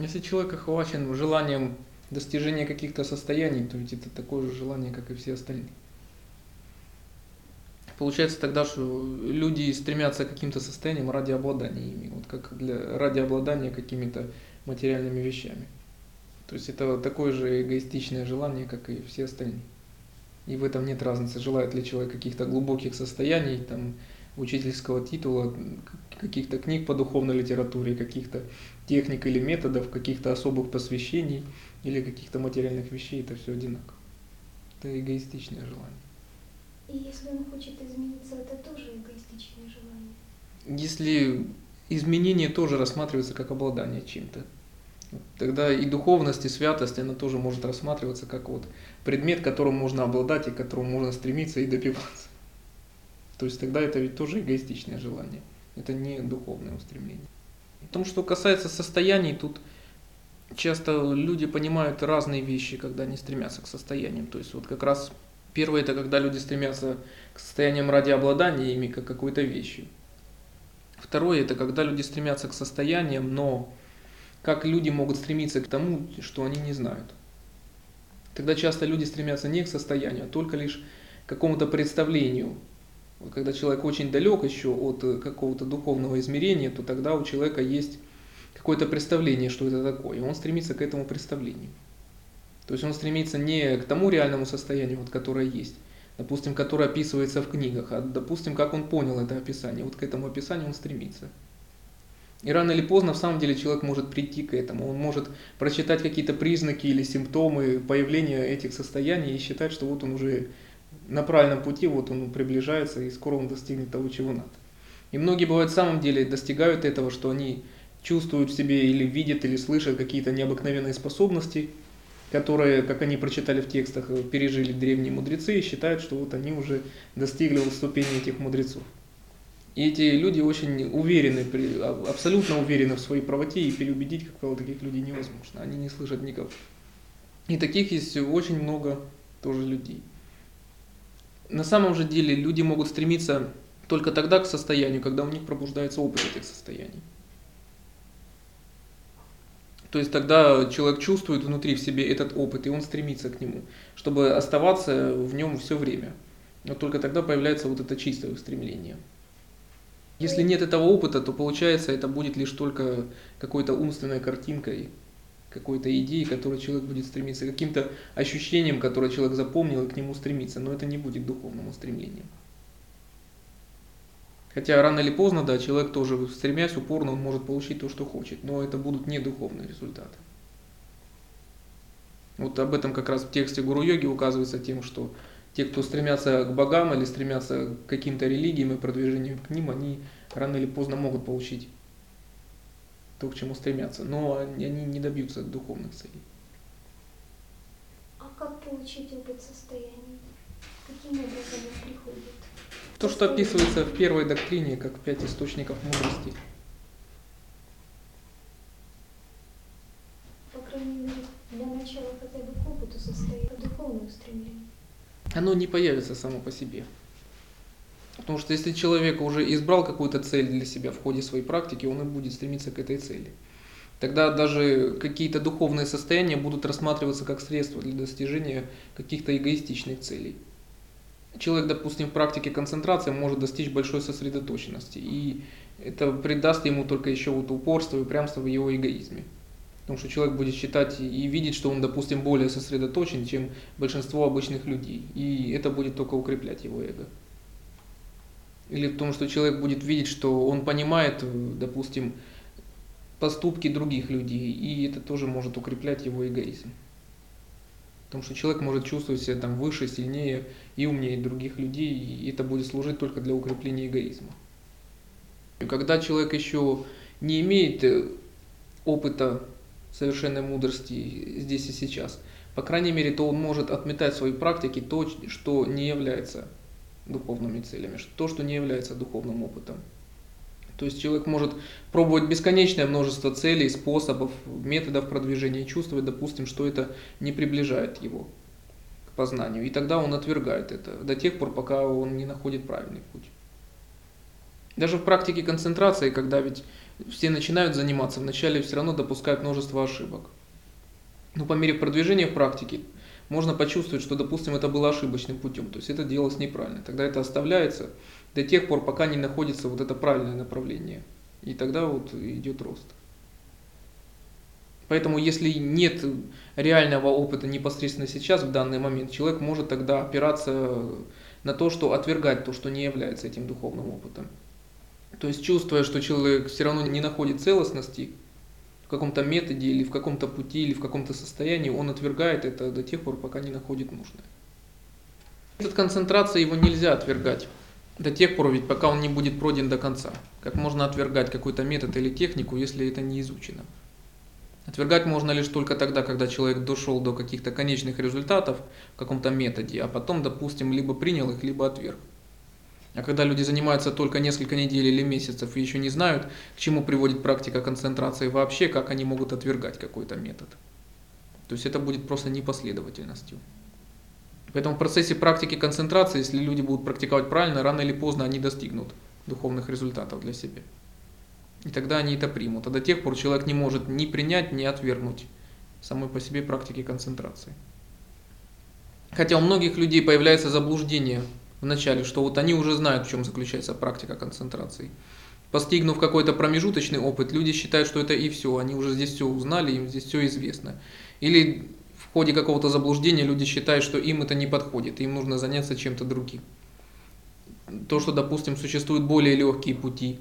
Если человек охвачен желанием достижения каких-то состояний, то ведь это такое же желание, как и все остальные. Получается тогда, что люди стремятся к каким-то состояниям ради обладания ими, вот как для, ради обладания какими-то материальными вещами. То есть это такое же эгоистичное желание, как и все остальные. И в этом нет разницы, желает ли человек каких-то глубоких состояний, там, учительского титула, каких-то книг по духовной литературе, каких-то техник или методов, каких-то особых посвящений или каких-то материальных вещей, это все одинаково. Это эгоистичное желание. И если он хочет измениться, это тоже эгоистичное желание. Если изменение тоже рассматривается как обладание чем-то, тогда и духовность, и святость, она тоже может рассматриваться как вот предмет, которым можно обладать и к которому можно стремиться и добиваться. То есть тогда это ведь тоже эгоистичное желание. Это не духовное устремление. В том, что касается состояний, тут часто люди понимают разные вещи, когда они стремятся к состояниям. То есть вот как раз первое это когда люди стремятся к состояниям ради обладания ими как какой-то вещью. Второе это когда люди стремятся к состояниям, но как люди могут стремиться к тому, что они не знают. Тогда часто люди стремятся не к состоянию, а только лишь к какому-то представлению. Когда человек очень далек еще от какого-то духовного измерения, то тогда у человека есть какое-то представление, что это такое, и он стремится к этому представлению. То есть он стремится не к тому реальному состоянию, вот, которое есть, допустим, которое описывается в книгах, а допустим, как он понял это описание, вот к этому описанию он стремится. И рано или поздно, в самом деле, человек может прийти к этому. Он может прочитать какие-то признаки или симптомы появления этих состояний и считать, что вот он уже на правильном пути, вот он приближается и скоро он достигнет того, чего надо. И многие бывают в самом деле достигают этого, что они чувствуют в себе или видят или слышат какие-то необыкновенные способности, которые, как они прочитали в текстах, пережили древние мудрецы и считают, что вот они уже достигли вот ступени этих мудрецов. И эти люди очень уверены, абсолютно уверены в своей правоте, и переубедить, как правило, таких людей невозможно. Они не слышат никого. И таких есть очень много тоже людей. На самом же деле люди могут стремиться только тогда к состоянию, когда у них пробуждается опыт этих состояний. То есть тогда человек чувствует внутри в себе этот опыт, и он стремится к нему, чтобы оставаться в нем все время. Но только тогда появляется вот это чистое устремление. Если нет этого опыта, то получается это будет лишь только какой-то умственной картинкой, какой-то идеей, к которой человек будет стремиться, каким-то ощущением, которое человек запомнил и к нему стремится, но это не будет духовным устремлением. Хотя рано или поздно, да, человек тоже, стремясь упорно, он может получить то, что хочет, но это будут не духовные результаты. Вот об этом как раз в тексте Гуру-йоги указывается тем, что те, кто стремятся к богам или стремятся к каким-то религиям и продвижению к ним, они рано или поздно могут получить то, к чему стремятся, но они не добьются духовных целей. А как получить опыт состояний? Каким образом он приходит? То, что описывается в первой доктрине, как пять источников мудрости. По крайней мере, для начала хотя бы к опыту состоит духовное устремление. Оно не появится само по себе. Потому что если человек уже избрал какую-то цель для себя в ходе своей практики, он и будет стремиться к этой цели. Тогда даже какие-то духовные состояния будут рассматриваться как средство для достижения каких-то эгоистичных целей человек, допустим, в практике концентрации может достичь большой сосредоточенности, и это придаст ему только еще вот упорство и упрямство в его эгоизме. Потому что человек будет считать и видеть, что он, допустим, более сосредоточен, чем большинство обычных людей. И это будет только укреплять его эго. Или в том, что человек будет видеть, что он понимает, допустим, поступки других людей, и это тоже может укреплять его эгоизм. Потому что человек может чувствовать себя там выше, сильнее и умнее других людей, и это будет служить только для укрепления эгоизма. И когда человек еще не имеет э, опыта совершенной мудрости здесь и сейчас, по крайней мере, то он может отметать в своей практике то, что не является духовными целями, то, что не является духовным опытом. То есть человек может пробовать бесконечное множество целей, способов, методов продвижения и чувствовать, допустим, что это не приближает его к познанию. И тогда он отвергает это до тех пор, пока он не находит правильный путь. Даже в практике концентрации, когда ведь все начинают заниматься, вначале все равно допускают множество ошибок. Но по мере продвижения в практике можно почувствовать, что, допустим, это было ошибочным путем, то есть это делалось неправильно. Тогда это оставляется до тех пор, пока не находится вот это правильное направление. И тогда вот идет рост. Поэтому если нет реального опыта непосредственно сейчас, в данный момент, человек может тогда опираться на то, что отвергать то, что не является этим духовным опытом. То есть чувствуя, что человек все равно не находит целостности в каком-то методе или в каком-то пути или в каком-то состоянии, он отвергает это до тех пор, пока не находит нужное. Этот концентрация его нельзя отвергать до тех пор, ведь пока он не будет пройден до конца. Как можно отвергать какой-то метод или технику, если это не изучено? Отвергать можно лишь только тогда, когда человек дошел до каких-то конечных результатов в каком-то методе, а потом, допустим, либо принял их, либо отверг. А когда люди занимаются только несколько недель или месяцев и еще не знают, к чему приводит практика концентрации вообще, как они могут отвергать какой-то метод. То есть это будет просто непоследовательностью. Поэтому в процессе практики концентрации, если люди будут практиковать правильно, рано или поздно они достигнут духовных результатов для себя. И тогда они это примут. А до тех пор человек не может ни принять, ни отвергнуть самой по себе практики концентрации. Хотя у многих людей появляется заблуждение в начале, что вот они уже знают, в чем заключается практика концентрации. Постигнув какой-то промежуточный опыт, люди считают, что это и все, они уже здесь все узнали, им здесь все известно. Или в ходе какого-то заблуждения люди считают, что им это не подходит, им нужно заняться чем-то другим. То, что, допустим, существуют более легкие пути,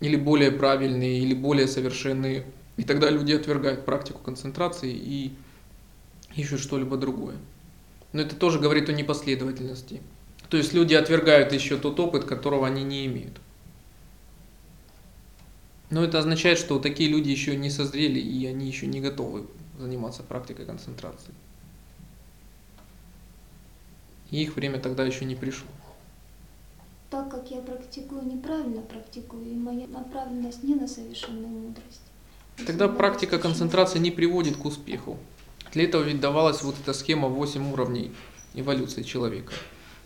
или более правильные, или более совершенные. И тогда люди отвергают практику концентрации и ищут что-либо другое. Но это тоже говорит о непоследовательности. То есть люди отвергают еще тот опыт, которого они не имеют. Но это означает, что такие люди еще не созрели и они еще не готовы заниматься практикой концентрации. И их время тогда еще не пришло так как я практикую неправильно практикую, и моя направленность не на совершенную мудрость. Тогда практика концентрации не приводит к успеху. Для этого ведь давалась вот эта схема 8 уровней эволюции человека.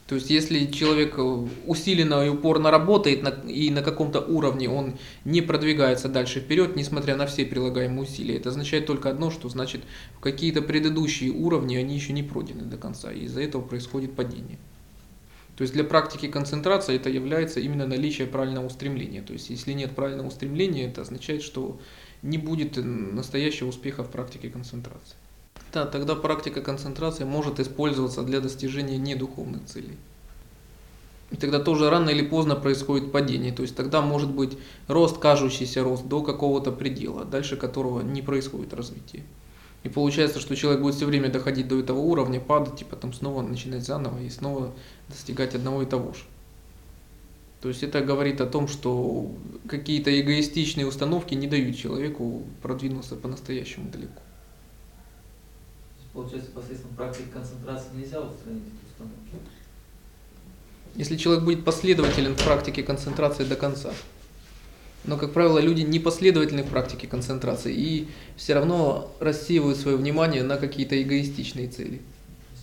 То есть если человек усиленно и упорно работает и на каком-то уровне он не продвигается дальше вперед, несмотря на все прилагаемые усилия, это означает только одно, что значит какие-то предыдущие уровни они еще не пройдены до конца, и из-за этого происходит падение. То есть для практики концентрации это является именно наличие правильного устремления. То есть если нет правильного устремления, это означает, что не будет настоящего успеха в практике концентрации. Да, тогда практика концентрации может использоваться для достижения недуховных целей. И тогда тоже рано или поздно происходит падение. То есть тогда может быть рост, кажущийся рост до какого-то предела, дальше которого не происходит развитие. И получается, что человек будет все время доходить до этого уровня, падать и потом снова начинать заново и снова достигать одного и того же. То есть это говорит о том, что какие-то эгоистичные установки не дают человеку продвинуться по-настоящему далеко. Получается, посредством практики концентрации нельзя устранить эти установки? Если человек будет последователен в практике концентрации до конца, но, как правило, люди непоследовательны в практике концентрации и все равно рассеивают свое внимание на какие-то эгоистичные цели.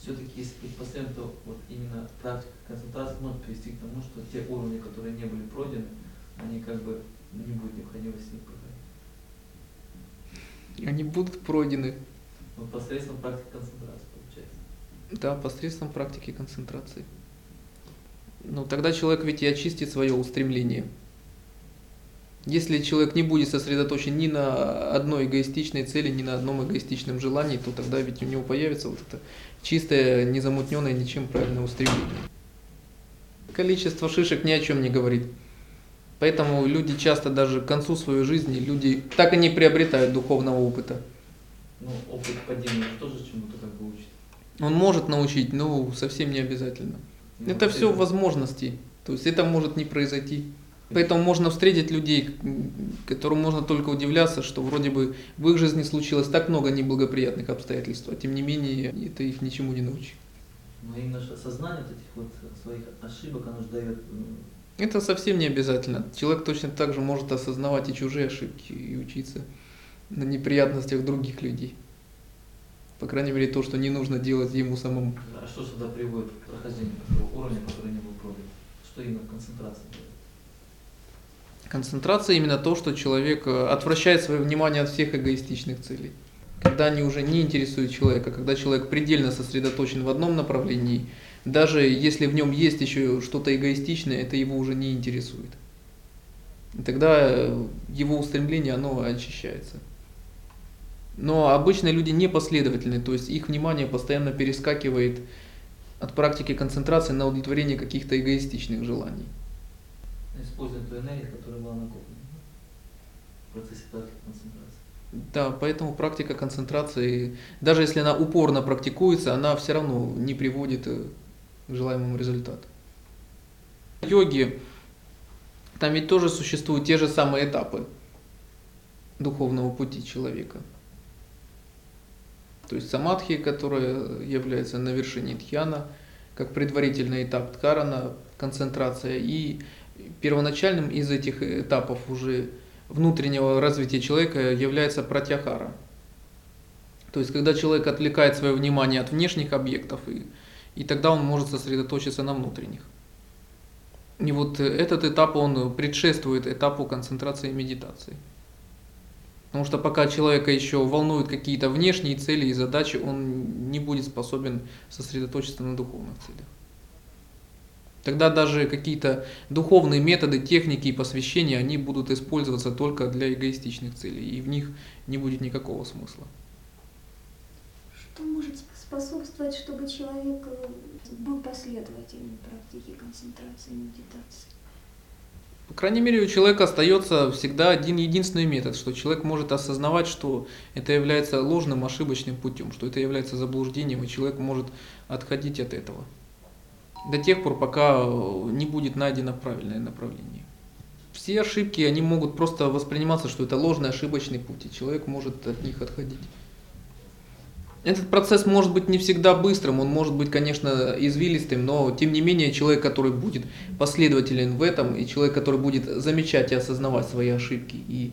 Все-таки, если быть последовательным, то вот именно практика концентрации может привести к тому, что те уровни, которые не были пройдены, они как бы не будет необходимости их проходить. Они будут пройдены. Вот посредством практики концентрации, получается. Да, посредством практики концентрации. Ну, тогда человек ведь и очистит свое устремление. Если человек не будет сосредоточен ни на одной эгоистичной цели, ни на одном эгоистичном желании, то тогда ведь у него появится вот это чистое, незамутненное ничем правильное устремление. Количество шишек ни о чем не говорит. Поэтому люди часто даже к концу своей жизни, люди так и не приобретают духовного опыта. Ну, опыт падения тоже чему-то как бы учит. Он может научить, но совсем не обязательно. Ну, это все возможности. То есть это может не произойти. Поэтому можно встретить людей, которым можно только удивляться, что вроде бы в их жизни случилось так много неблагоприятных обстоятельств, а тем не менее это их ничему не научит. Но именно осознание вот этих вот своих ошибок, оно же дает... Это совсем не обязательно. Человек точно так же может осознавать и чужие ошибки, и учиться на неприятностях других людей. По крайней мере, то, что не нужно делать ему самому. А что сюда приводит к прохождению такого уровня, который не был пройден? Что именно концентрация? Концентрация именно то, что человек э, отвращает свое внимание от всех эгоистичных целей. Когда они уже не интересуют человека, когда человек предельно сосредоточен в одном направлении, даже если в нем есть еще что-то эгоистичное, это его уже не интересует. И тогда э, его устремление, оно очищается. Но обычно люди непоследовательны, то есть их внимание постоянно перескакивает от практики концентрации на удовлетворение каких-то эгоистичных желаний. Используя ту энергию, которая была накоплена в процессе практики концентрации. Да, поэтому практика концентрации, даже если она упорно практикуется, она все равно не приводит э, к желаемому результату. Йоги, там ведь тоже существуют те же самые этапы духовного пути человека. То есть самадхи, которая является на вершине дхьяна, как предварительный этап дхарана, концентрация, и первоначальным из этих этапов уже внутреннего развития человека является пратяхара. То есть, когда человек отвлекает свое внимание от внешних объектов, и, и тогда он может сосредоточиться на внутренних. И вот этот этап, он предшествует этапу концентрации и медитации. Потому что пока человека еще волнуют какие-то внешние цели и задачи, он не будет способен сосредоточиться на духовных целях. Тогда даже какие-то духовные методы, техники и посвящения, они будут использоваться только для эгоистичных целей, и в них не будет никакого смысла. Что может способствовать, чтобы человек э, был последовательным практике концентрации и медитации? По крайней мере, у человека остается всегда один единственный метод, что человек может осознавать, что это является ложным, ошибочным путем, что это является заблуждением, и человек может отходить от этого. До тех пор, пока не будет найдено правильное направление. Все ошибки, они могут просто восприниматься, что это ложный, ошибочный путь, и человек может от них отходить. Этот процесс может быть не всегда быстрым, он может быть, конечно, извилистым, но тем не менее человек, который будет последователен в этом, и человек, который будет замечать и осознавать свои ошибки, и,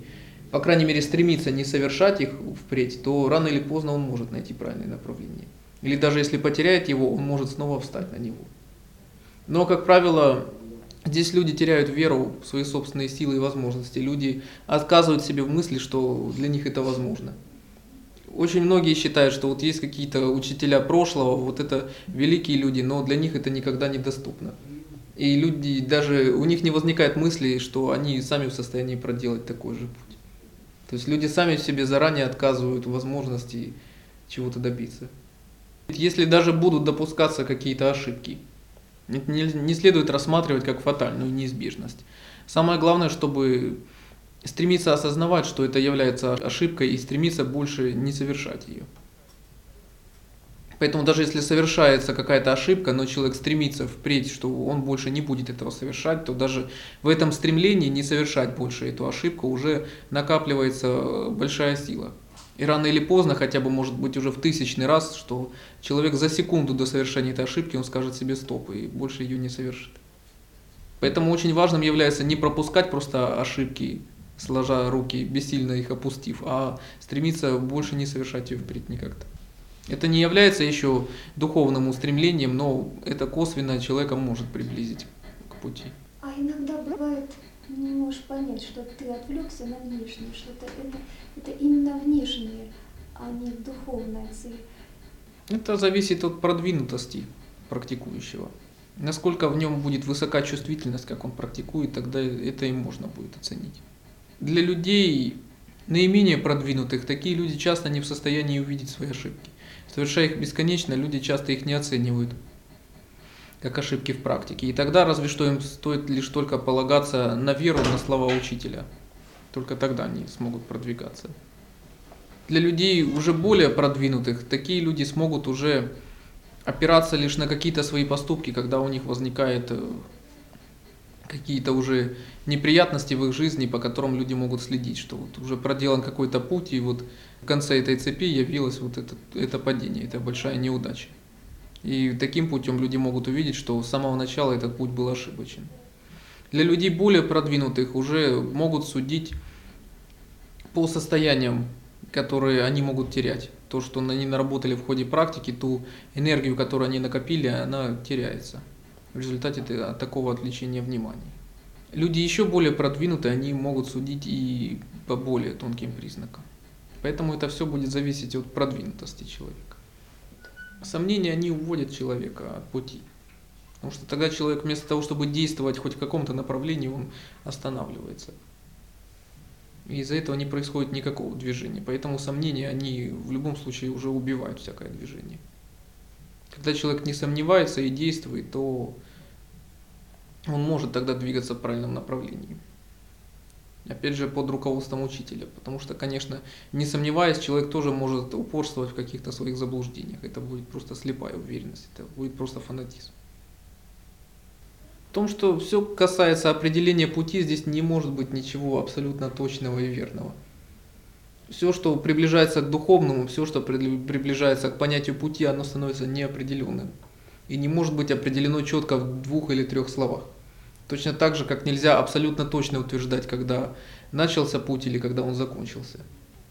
по крайней мере, стремиться не совершать их впредь, то рано или поздно он может найти правильное направление. Или даже если потеряет его, он может снова встать на него. Но, как правило, здесь люди теряют веру в свои собственные силы и возможности. Люди отказывают себе в мысли, что для них это возможно. Очень многие считают, что вот есть какие-то учителя прошлого, вот это великие люди, но для них это никогда не доступно. И люди даже, у них не возникает мысли, что они сами в состоянии проделать такой же путь. То есть люди сами себе заранее отказывают в возможности чего-то добиться. Если даже будут допускаться какие-то ошибки, не следует рассматривать как фатальную неизбежность. Самое главное, чтобы стремиться осознавать, что это является ошибкой, и стремиться больше не совершать ее. Поэтому даже если совершается какая-то ошибка, но человек стремится впредь, что он больше не будет этого совершать, то даже в этом стремлении не совершать больше эту ошибку уже накапливается большая сила. И рано или поздно, хотя бы может быть уже в тысячный раз, что человек за секунду до совершения этой ошибки, он скажет себе стоп и больше ее не совершит. Поэтому очень важным является не пропускать просто ошибки, сложа руки, бессильно их опустив, а стремиться больше не совершать ее впредь никогда. Это не является еще духовным устремлением, но это косвенно человека может приблизить к пути. А иногда бывает, не можешь понять, что ты отвлекся на внешнее, что это, это, это именно внешнее, а не духовная цель. Это зависит от продвинутости практикующего. Насколько в нем будет высока чувствительность, как он практикует, тогда это и можно будет оценить. Для людей наименее продвинутых, такие люди часто не в состоянии увидеть свои ошибки. Совершая их бесконечно, люди часто их не оценивают как ошибки в практике. И тогда разве что им стоит лишь только полагаться на веру, на слова учителя. Только тогда они смогут продвигаться. Для людей уже более продвинутых, такие люди смогут уже опираться лишь на какие-то свои поступки, когда у них возникает э, какие-то уже неприятности в их жизни, по которым люди могут следить, что вот уже проделан какой-то путь, и вот в конце этой цепи явилось вот это, это падение, это большая неудача. И таким путем люди могут увидеть, что с самого начала этот путь был ошибочен. Для людей более продвинутых уже могут судить по состояниям, которые они могут терять. То, что они наработали в ходе практики, ту энергию, которую они накопили, она теряется в результате такого отвлечения внимания. Люди еще более продвинутые, они могут судить и по более тонким признакам. Поэтому это все будет зависеть от продвинутости человека. Сомнения, они уводят человека от пути. Потому что тогда человек вместо того, чтобы действовать хоть в каком-то направлении, он останавливается. И из-за этого не происходит никакого движения. Поэтому сомнения, они в любом случае уже убивают всякое движение. Когда человек не сомневается и действует, то он может тогда двигаться в правильном направлении. Опять же, под руководством учителя. Потому что, конечно, не сомневаясь, человек тоже может упорствовать в каких-то своих заблуждениях. Это будет просто слепая уверенность, это будет просто фанатизм. В том, что все касается определения пути, здесь не может быть ничего абсолютно точного и верного. Все, что приближается к духовному, все, что приближается к понятию пути, оно становится неопределенным. И не может быть определено четко в двух или трех словах. Точно так же, как нельзя абсолютно точно утверждать, когда начался путь или когда он закончился.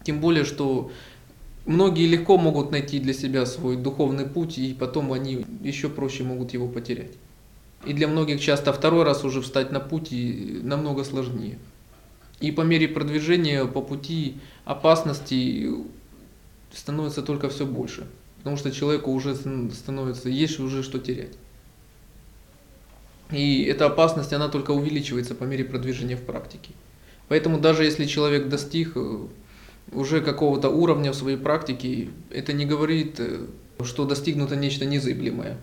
Тем более, что многие легко могут найти для себя свой духовный путь, и потом они еще проще могут его потерять. И для многих часто второй раз уже встать на путь намного сложнее. И по мере продвижения по пути опасностей становится только все больше. Потому что человеку уже становится, есть уже что терять. И эта опасность, она только увеличивается по мере продвижения в практике. Поэтому даже если человек достиг э, уже какого-то уровня в своей практике, это не говорит, э, что достигнуто нечто незыблемое.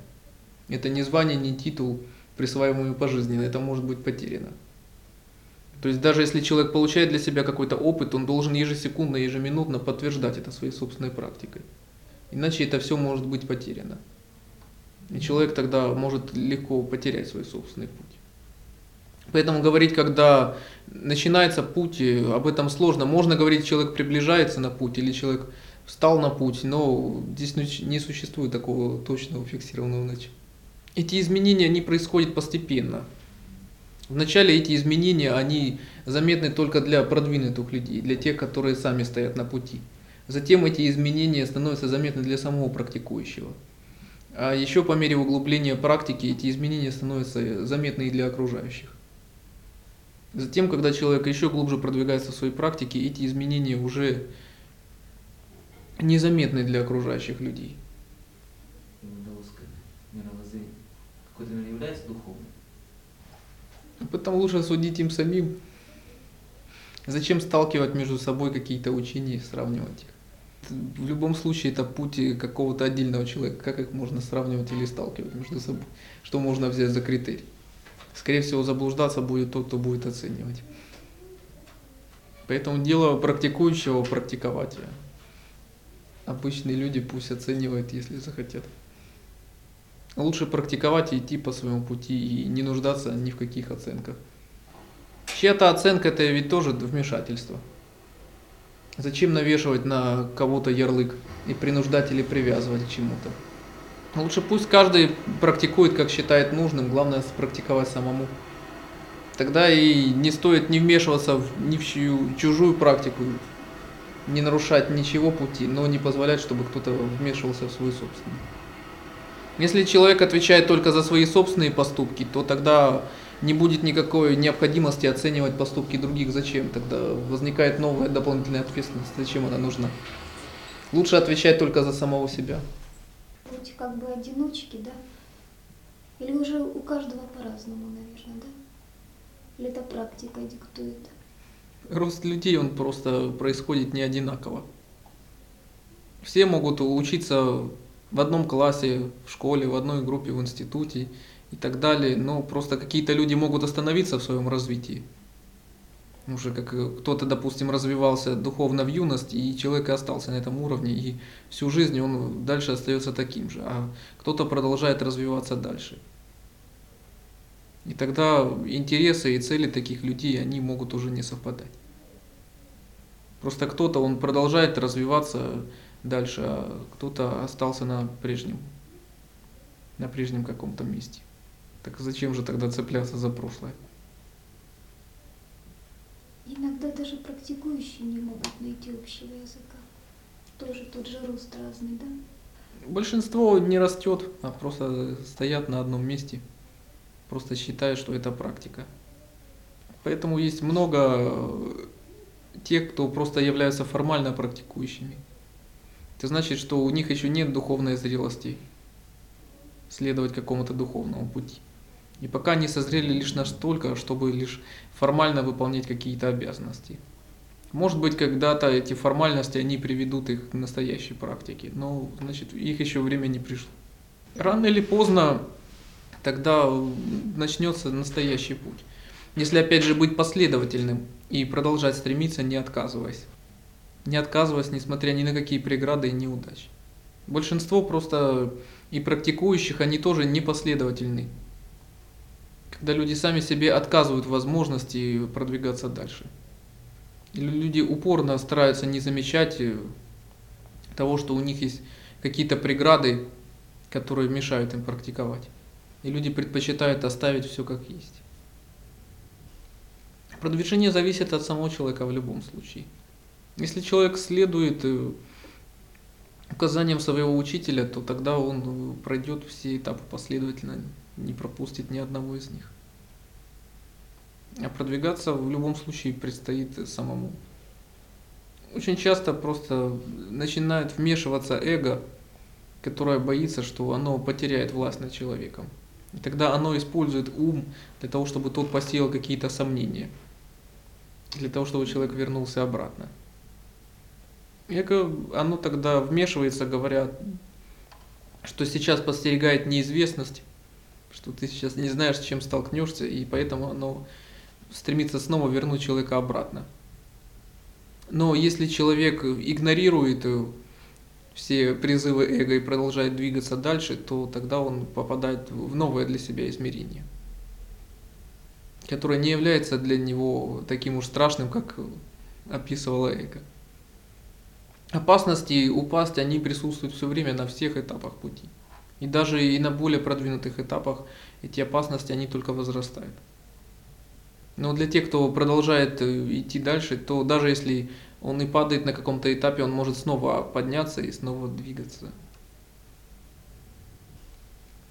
Это не звание, не титул, присваиваемый пожизненно, это может быть потеряно. То есть даже если человек получает для себя какой-то опыт, он должен ежесекундно, ежеминутно подтверждать это своей собственной практикой. Иначе это все может быть потеряно. И человек тогда может легко потерять свой собственный путь. Поэтому говорить, когда начинается путь, об этом сложно. Можно говорить, человек приближается на путь или человек встал на путь, но здесь не существует такого точного фиксированного начала. Эти изменения, они происходят постепенно. Вначале эти изменения, они заметны только для продвинутых людей, для тех, которые сами стоят на пути. Затем эти изменения становятся заметны для самого практикующего. А еще по мере углубления практики эти изменения становятся заметны и для окружающих. Затем, когда человек еще глубже продвигается в своей практике, эти изменения уже незаметны для окружающих людей. какой-то является духовным? Поэтому лучше судить им самим. Зачем сталкивать между собой какие-то учения и сравнивать их? В любом случае это путь какого-то отдельного человека. Как их можно сравнивать или сталкивать между собой? Что можно взять за критерий? Скорее всего, заблуждаться будет тот, кто будет оценивать. Поэтому дело практикующего практиковать. Обычные люди пусть оценивают, если захотят. Лучше практиковать и идти по своему пути и не нуждаться ни в каких оценках. Чья-то оценка это ведь тоже вмешательство. Зачем навешивать на кого-то ярлык и принуждать или привязывать к чему-то? Лучше пусть каждый практикует, как считает нужным, главное практиковать самому. Тогда и не стоит не вмешиваться в ни в чью, чужую практику, не нарушать ничего пути, но не позволять, чтобы кто-то вмешивался в свою собственную. Если человек отвечает только за свои собственные поступки, то тогда не будет никакой необходимости оценивать поступки других. Зачем? Тогда возникает новая дополнительная ответственность. Зачем она нужна? Лучше отвечать только за самого себя. Путь как бы одиночки, да? Или уже у каждого по-разному, наверное, да? Или это практика диктует? Рост людей, он просто происходит не одинаково. Все могут учиться в одном классе, в школе, в одной группе, в институте и так далее. Но просто какие-то люди могут остановиться в своем развитии. Уже как э, кто-то, допустим, развивался духовно в юности, и человек остался на этом уровне, и всю жизнь он дальше остается таким же, а кто-то продолжает развиваться дальше. И тогда интересы и цели таких людей, они могут уже не совпадать. Просто кто-то, он продолжает развиваться дальше, а кто-то остался на прежнем, на прежнем каком-то месте. Так зачем же тогда цепляться за прошлое? Иногда даже практикующие не могут найти общего языка. Тоже тот же рост разный, да? Большинство не растет, а просто стоят на одном месте. Просто считают, что это практика. Поэтому есть много э, тех, кто просто являются формально практикующими. Это значит, что у них еще нет духовной зрелости следовать какому-то духовному пути. И пока они созрели лишь настолько, чтобы лишь формально выполнять какие-то обязанности. Может быть, когда-то эти формальности, они приведут их к настоящей практике, но, значит, их еще время не пришло. Рано или поздно тогда начнется настоящий путь. Если опять же быть последовательным и продолжать стремиться, не отказываясь. Не отказываясь, несмотря ни на какие преграды и неудачи. Большинство просто и практикующих, они тоже непоследовательны. Когда люди сами себе отказывают в возможности продвигаться дальше. Люди упорно стараются не замечать э, того, что у них есть какие-то преграды, которые мешают им практиковать. И люди предпочитают оставить все как есть. Продвижение зависит от самого человека в любом случае. Если человек следует э, указаниям своего учителя, то тогда он э, пройдет все этапы последовательно, не пропустит ни одного из них. А продвигаться в любом случае предстоит самому. Очень часто просто начинает вмешиваться эго, которое боится, что оно потеряет власть над человеком. И тогда оно использует ум для того, чтобы тот посеял какие-то сомнения, для того, чтобы человек вернулся обратно. Эго, оно тогда вмешивается, говоря, что сейчас подстерегает неизвестность, что ты сейчас не знаешь, с чем столкнешься, и поэтому оно стремится снова вернуть человека обратно. Но если человек игнорирует э, все призывы эго и продолжает двигаться дальше, то тогда он попадает в новое для себя измерение, которое не является для него таким уж страшным, как описывало эго. Опасности упасть, они присутствуют все время на всех этапах пути. И даже и на более продвинутых этапах эти опасности, они только возрастают. Но для тех, кто продолжает э, идти дальше, то даже если он и падает на каком-то этапе, он может снова подняться и снова двигаться